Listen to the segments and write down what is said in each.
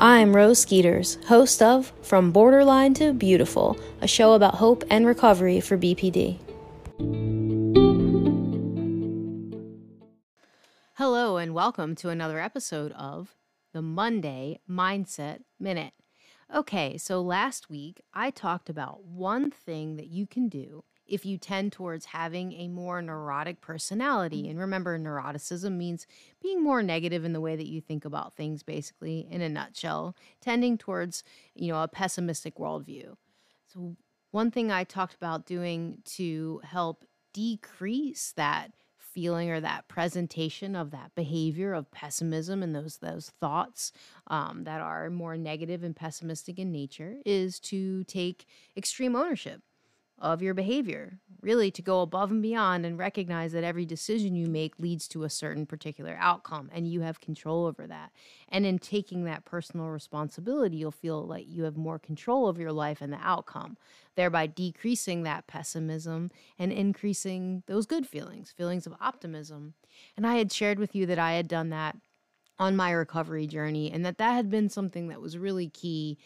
I'm Rose Skeeters, host of From Borderline to Beautiful, a show about hope and recovery for BPD. Hello, and welcome to another episode of the Monday Mindset Minute. Okay, so last week I talked about one thing that you can do if you tend towards having a more neurotic personality. And remember, neuroticism means being more negative in the way that you think about things, basically, in a nutshell, tending towards, you know, a pessimistic worldview. So, one thing I talked about doing to help decrease that feeling or that presentation of that behavior of pessimism and those those thoughts um, that are more negative and pessimistic in nature is to take extreme ownership of your behavior, really to go above and beyond and recognize that every decision you make leads to a certain particular outcome and you have control over that. And in taking that personal responsibility, you'll feel like you have more control of your life and the outcome, thereby decreasing that pessimism and increasing those good feelings, feelings of optimism. And I had shared with you that I had done that on my recovery journey and that that had been something that was really key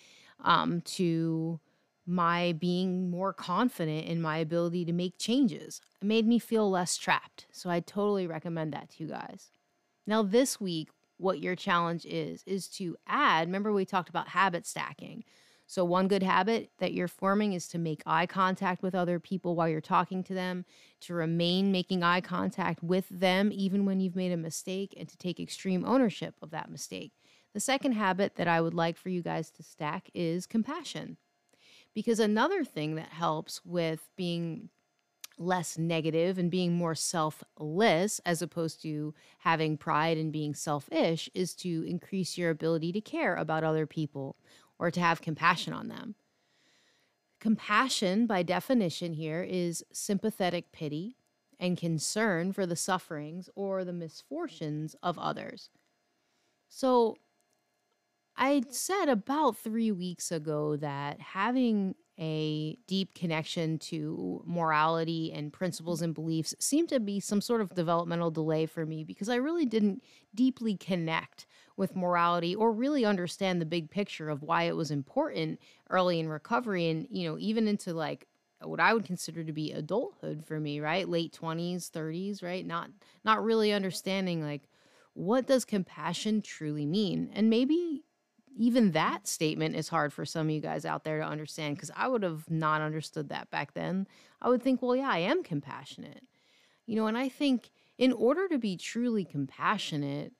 um, to my being more confident in my ability to make changes. It made me feel less trapped. So I totally recommend that to you guys. Now, this week, what your challenge is, is to add, remember, we talked about habit stacking. So, one good habit that you're forming is to make eye contact with other people while you're talking to them, to remain making eye contact with them even when you've made a mistake, and to take extreme ownership of that mistake. The second habit that I would like for you guys to stack is compassion. Because another thing that helps with being less negative and being more selfless as opposed to having pride and being selfish is to increase your ability to care about other people or to have compassion on them. Compassion, by definition, here is sympathetic pity and concern for the sufferings or the misfortunes of others. So, I said about three weeks ago that having a deep connection to morality and principles and beliefs seemed to be some sort of developmental delay for me because I really didn't deeply connect with morality or really understand the big picture of why it was important early in recovery and, you know, even into like what I would consider to be adulthood for me, right? Late 20s, 30s, right? Not not really understanding like what does compassion truly mean? And maybe even that statement is hard for some of you guys out there to understand because I would have not understood that back then. I would think, well, yeah, I am compassionate. You know, and I think in order to be truly compassionate,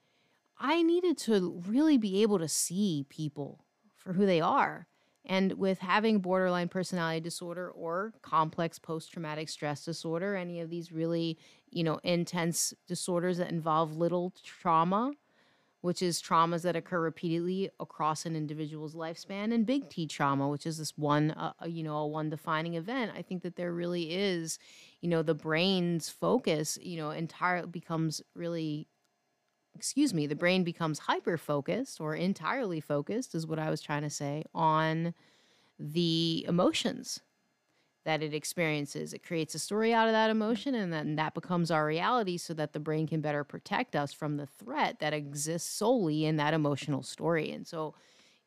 I needed to really be able to see people for who they are. And with having borderline personality disorder or complex post traumatic stress disorder, any of these really, you know, intense disorders that involve little trauma, which is traumas that occur repeatedly across an individual's lifespan, and big T trauma, which is this one, uh, uh, you know, a one defining event. I think that there really is, you know, the brain's focus, you know, entirely becomes really, excuse me, the brain becomes hyper focused or entirely focused, is what I was trying to say, on the emotions that it experiences. It creates a story out of that emotion, and then that becomes our reality so that the brain can better protect us from the threat that exists solely in that emotional story. And so,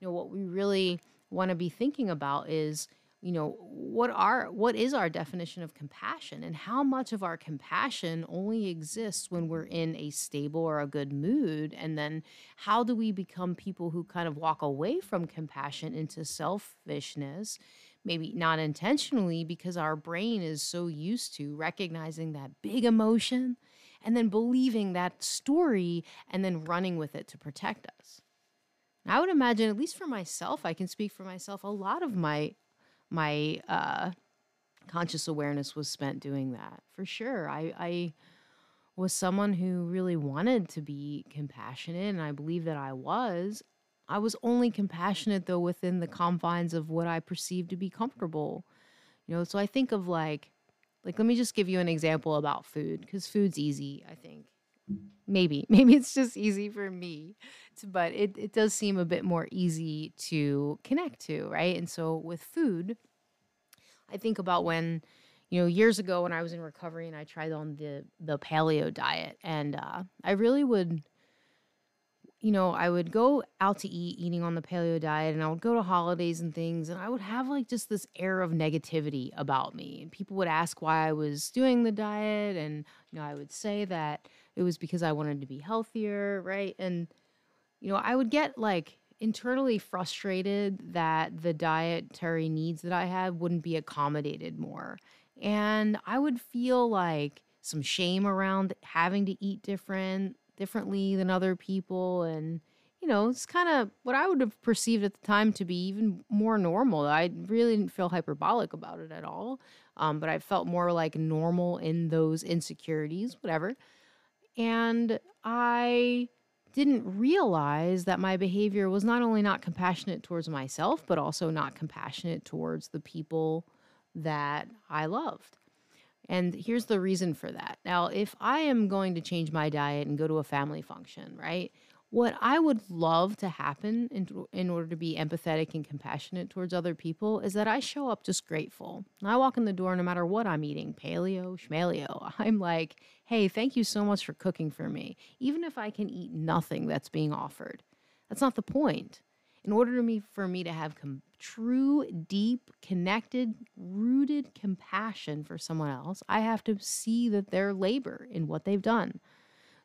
you know, what we really want to be thinking about is you know what are what is our definition of compassion and how much of our compassion only exists when we're in a stable or a good mood and then how do we become people who kind of walk away from compassion into selfishness maybe not intentionally because our brain is so used to recognizing that big emotion and then believing that story and then running with it to protect us. I would imagine, at least for myself, I can speak for myself, a lot of my my uh, conscious awareness was spent doing that for sure. I, I was someone who really wanted to be compassionate, and I believe that I was. I was only compassionate though within the confines of what I perceived to be comfortable. You know, so I think of like like let me just give you an example about food cuz food's easy, I think. Maybe. Maybe it's just easy for me. But it it does seem a bit more easy to connect to, right? And so with food, I think about when you know years ago when I was in recovery and I tried on the the paleo diet and uh, I really would you know, I would go out to eat, eating on the paleo diet, and I would go to holidays and things, and I would have like just this air of negativity about me. And people would ask why I was doing the diet, and, you know, I would say that it was because I wanted to be healthier, right? And, you know, I would get like internally frustrated that the dietary needs that I had wouldn't be accommodated more. And I would feel like some shame around having to eat different differently than other people and you know, it's kind of what I would have perceived at the time to be even more normal. I really didn't feel hyperbolic about it at all. Um, but I felt more like normal in those insecurities, whatever. And I didn't realize that my behavior was not only not compassionate towards myself, but also not compassionate towards the people that I loved. And here's the reason for that. Now, if I am going to change my diet and go to a family function, right? What I would love to happen in, in order to be empathetic and compassionate towards other people is that I show up just grateful. I walk in the door no matter what I'm eating, paleo, schmaleo. I'm like, hey, thank you so much for cooking for me, even if I can eat nothing that's being offered. That's not the point. In order to me, for me to have com- true, deep, connected, rooted compassion for someone else, I have to see that their labor in what they've done.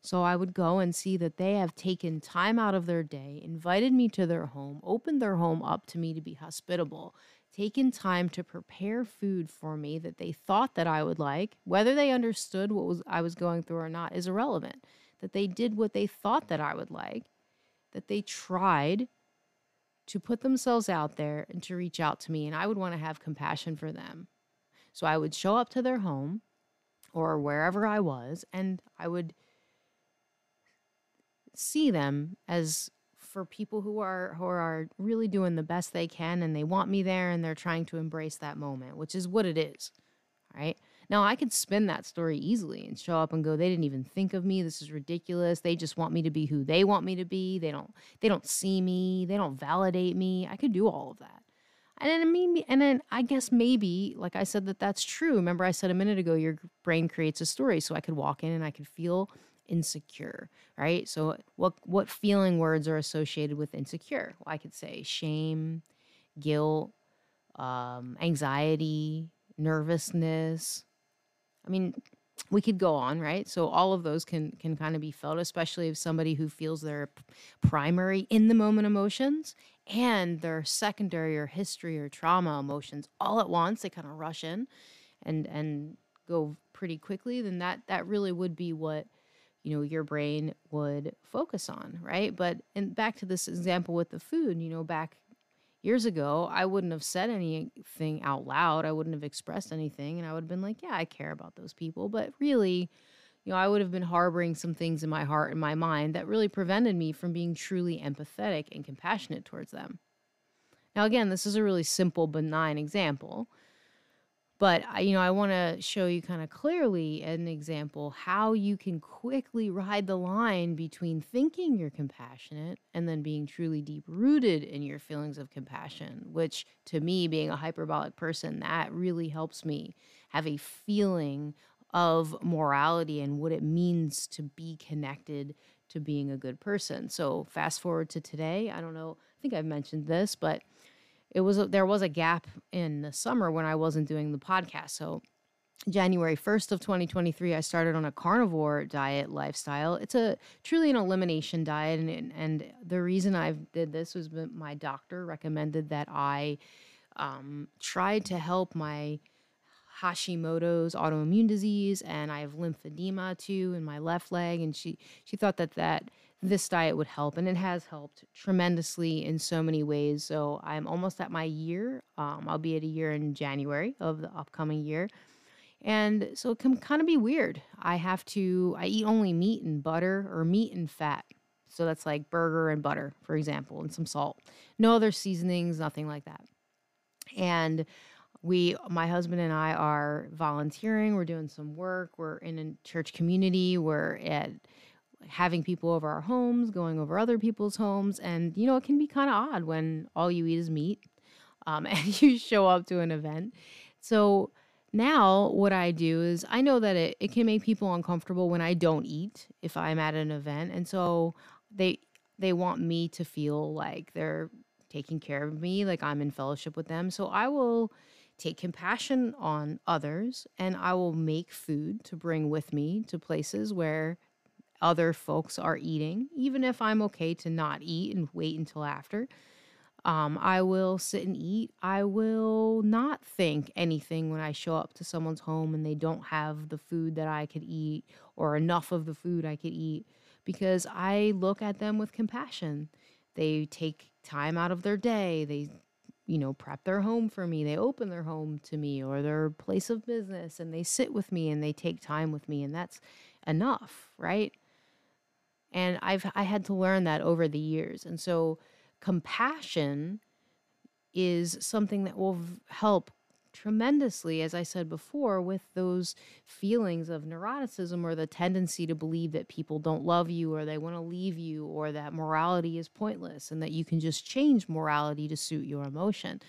So I would go and see that they have taken time out of their day, invited me to their home, opened their home up to me to be hospitable, taken time to prepare food for me that they thought that I would like. Whether they understood what was I was going through or not is irrelevant. That they did what they thought that I would like, that they tried to put themselves out there and to reach out to me and I would want to have compassion for them. So I would show up to their home or wherever I was and I would see them as for people who are who are really doing the best they can and they want me there and they're trying to embrace that moment, which is what it is. Right? Now I could spin that story easily and show up and go, they didn't even think of me. This is ridiculous. They just want me to be who they want me to be. They don't they don't see me. They don't validate me. I could do all of that. And then I mean, and then I guess maybe, like I said, that that's true. Remember, I said a minute ago, your brain creates a story, so I could walk in and I could feel insecure, right? So what what feeling words are associated with insecure? Well, I could say shame, guilt, um, anxiety, nervousness. I mean, we could go on, right? So all of those can can kind of be felt, especially if somebody who feels their primary in the moment emotions and their secondary or history or trauma emotions all at once. They kind of rush in and and go pretty quickly. Then that that really would be what you know your brain would focus on right but and back to this example with the food you know back years ago i wouldn't have said anything out loud i wouldn't have expressed anything and i would have been like yeah i care about those people but really you know i would have been harboring some things in my heart and my mind that really prevented me from being truly empathetic and compassionate towards them. Now again this is a really simple benign example but I, you know, I want to show you kind of clearly an example how you can quickly ride the line between thinking you're compassionate and then being truly deep rooted in your feelings of compassion, which to me, being a hyperbolic person, that really helps me have a feeling of morality and what it means to be connected to being a good person. So, fast forward to today, I don't know, I think I've mentioned this, but it was a, there was a gap in the summer when I wasn't doing the podcast. So January 1st of 2023, I started on a carnivore diet lifestyle. It's a truly an elimination diet. And, and the reason I did this was my doctor recommended that I um, tried to help my Hashimoto's autoimmune disease and I have lymphedema too in my left leg. And she, she thought that that this diet would help, and it has helped tremendously in so many ways. So I'm almost at my year. Um, I'll be at a year in January of the upcoming year. And so it can kind of be weird. I have to, I eat only meat and butter or meat and fat. So that's like burger and butter, for example, and some salt. No other seasonings, nothing like that. And we, my husband and I are volunteering. We're doing some work. We're in a church community. We're at having people over our homes, going over other people's homes. And, you know, it can be kind of odd when all you eat is meat um, and you show up to an event. So now what I do is I know that it, it can make people uncomfortable when I don't eat if I'm at an event. And so they, they want me to feel like they're taking care of me, like I'm in fellowship with them. So I will take compassion on others and I will make food to bring with me to places where other folks are eating, even if I'm okay to not eat and wait until after. Um, I will sit and eat. I will not think anything when I show up to someone's home and they don't have the food that I could eat or enough of the food I could eat because I look at them with compassion. They take time out of their day. They, you know, prep their home for me. They open their home to me or their place of business and they sit with me and they take time with me. And that's enough, right? And I've I had to learn that over the years. And so compassion is something that will help tremendously, as I said before, with those feelings of neuroticism or the tendency to believe that people don't love you or they want to leave you or that morality is pointless and that you can just change morality to suit your emotion.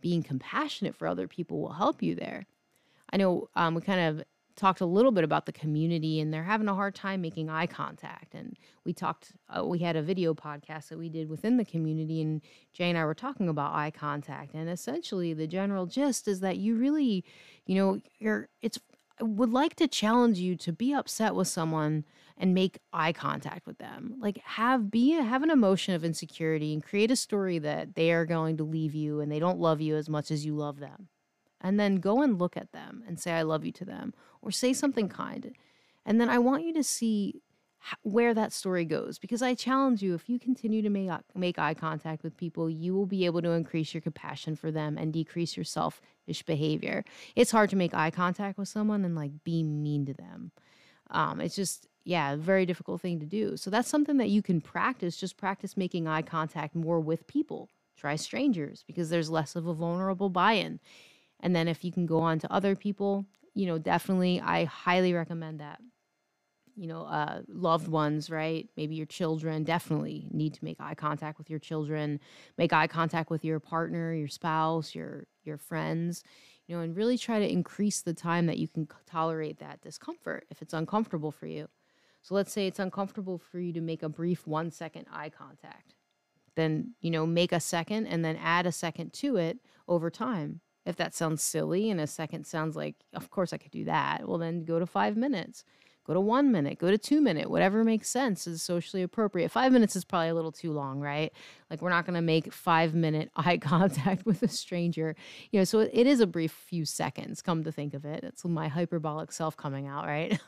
Being compassionate for other people will help you there. I know um, we kind of talked a little bit about the community and they're having a hard time making eye contact. And we talked uh, we had a video podcast that we did within the community and jay and i were talking about eye contact. And essentially the general gist is that you really you know you're it's I would like to challenge you to be upset with someone and make eye contact with them. Like have be have an emotion of insecurity and create a story that they are going to leave you and they don't love you as much as you love them and then go and look at them and say, I love you to them, or say something kind. And then I want you to see where that story goes because I challenge you if you continue to make, make eye contact with people, you will be able to increase your compassion for them and decrease your selfish behavior. It's hard to make eye contact with someone and like be mean to them. Um, it's just, yeah, a very difficult thing to do. So that's something that you can practice. Just practice making eye contact more with people. Try strangers because there's less of a vulnerable buy in. And then if you can go on to other people, you know, definitely I highly recommend that. You know, uh, loved ones, right? Maybe your children definitely need to make eye contact with your children, make eye contact with your partner, your spouse, your your friends, you know, and really try to increase the time that you can tolerate that discomfort if it's uncomfortable for you. So let's say it's uncomfortable for you to make a brief one second eye contact. Then, you know, make a second and then add a second to it over time if that sounds silly and a second sounds like, of course I could do that, well, then go to five minutes, go to one minute, go to two minute, whatever makes sense is socially appropriate. Five minutes is probably a little too long, right? Like we're not going to make five minute eye contact with a stranger, you know. So it is a brief few seconds. Come to think of it, it's my hyperbolic self coming out, right?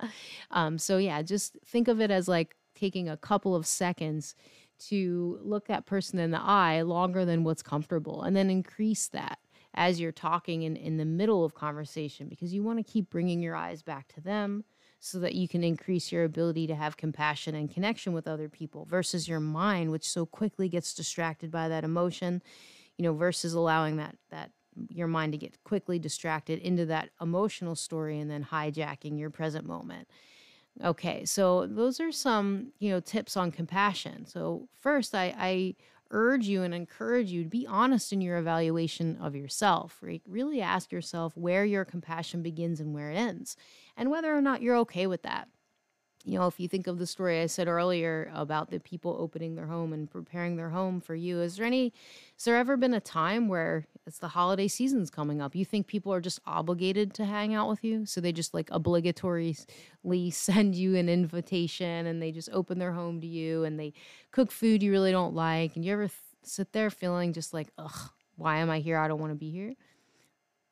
um, so yeah, just think of it as like taking a couple of seconds to look that person in the eye longer than what's comfortable and then increase that as you're talking in, in the middle of conversation because you want to keep bringing your eyes back to them so that you can increase your ability to have compassion and connection with other people versus your mind which so quickly gets distracted by that emotion you know versus allowing that that your mind to get quickly distracted into that emotional story and then hijacking your present moment. Okay so those are some you know tips on compassion. So first i i urge you and encourage you to be honest in your evaluation of yourself. Really ask yourself where your compassion begins and where it ends, and whether or not you're okay with that. You know, if you think of the story I said earlier about the people opening their home and preparing their home for you, is there any, has there ever been a time where it's the holiday season's coming up? You think people are just obligated to hang out with you? So they just like obligatorily send you an invitation and they just open their home to you and they cook food you really don't like. And you ever th- sit there feeling just like, ugh, why am I here? I don't want to be here.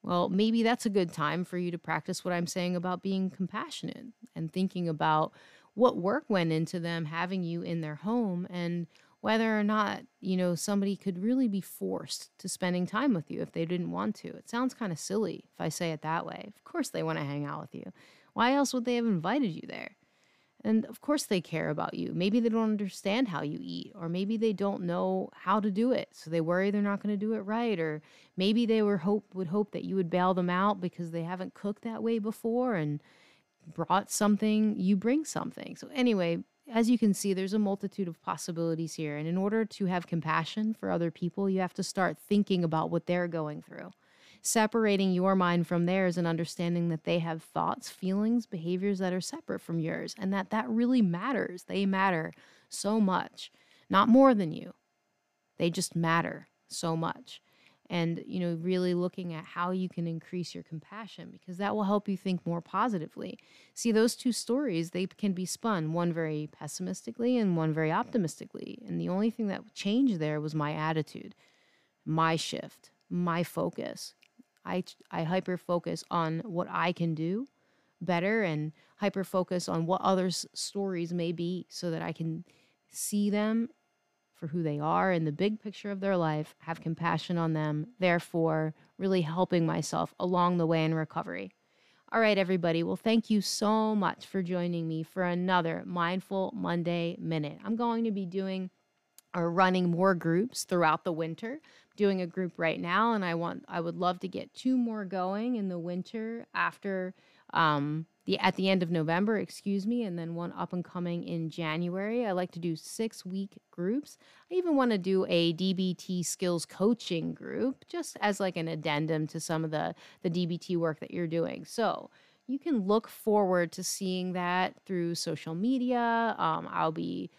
Well, maybe that's a good time for you to practice what I'm saying about being compassionate and thinking about what work went into them having you in their home and whether or not, you know, somebody could really be forced to spending time with you if they didn't want to. It sounds kind of silly if I say it that way. Of course they want to hang out with you. Why else would they have invited you there? And of course, they care about you. Maybe they don't understand how you eat, or maybe they don't know how to do it. So they worry they're not going to do it right. Or maybe they were hope would hope that you would bail them out because they haven't cooked that way before and brought something, you bring something. So anyway, as you can see, there's a multitude of possibilities here. And in order to have compassion for other people, you have to start thinking about what they're going through separating your mind from theirs and understanding that they have thoughts, feelings, behaviors that are separate from yours and that that really matters. They matter so much. not more than you. They just matter so much. And, you know, really looking at how you can increase your compassion because that will help you think more positively. See, those two stories, they can be spun, one very pessimistically and one very optimistically. And the only thing that changed there was my attitude, my shift, my focus. I, I hyper focus on what I can do better and hyper focus on what others' stories may be so that I can see them for who they are in the big picture of their life, have compassion on them, therefore, really helping myself along the way in recovery. All right, everybody. Well, thank you so much for joining me for another Mindful Monday Minute. I'm going to be doing or running more groups throughout the winter. doing a group right now, and I want I would love to get two more going in the winter after um, the at the end of November, excuse me, and then one up and coming in January. I like to do six week groups. I even want to do a DBT skills coaching group, just as like an addendum to some of the the DBT work that you're doing. So you can look forward to seeing that through social media. Um, I'll be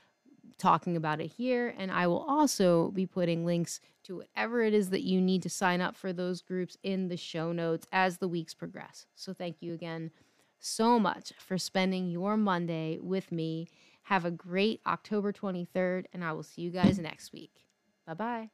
talking about it here, and I will also be putting links to whatever it is that you need to sign up for those groups in the show notes as the weeks progress. So thank you again so much for spending your Monday with me. Have a great October 23rd, and I will see you guys next week. Bye bye.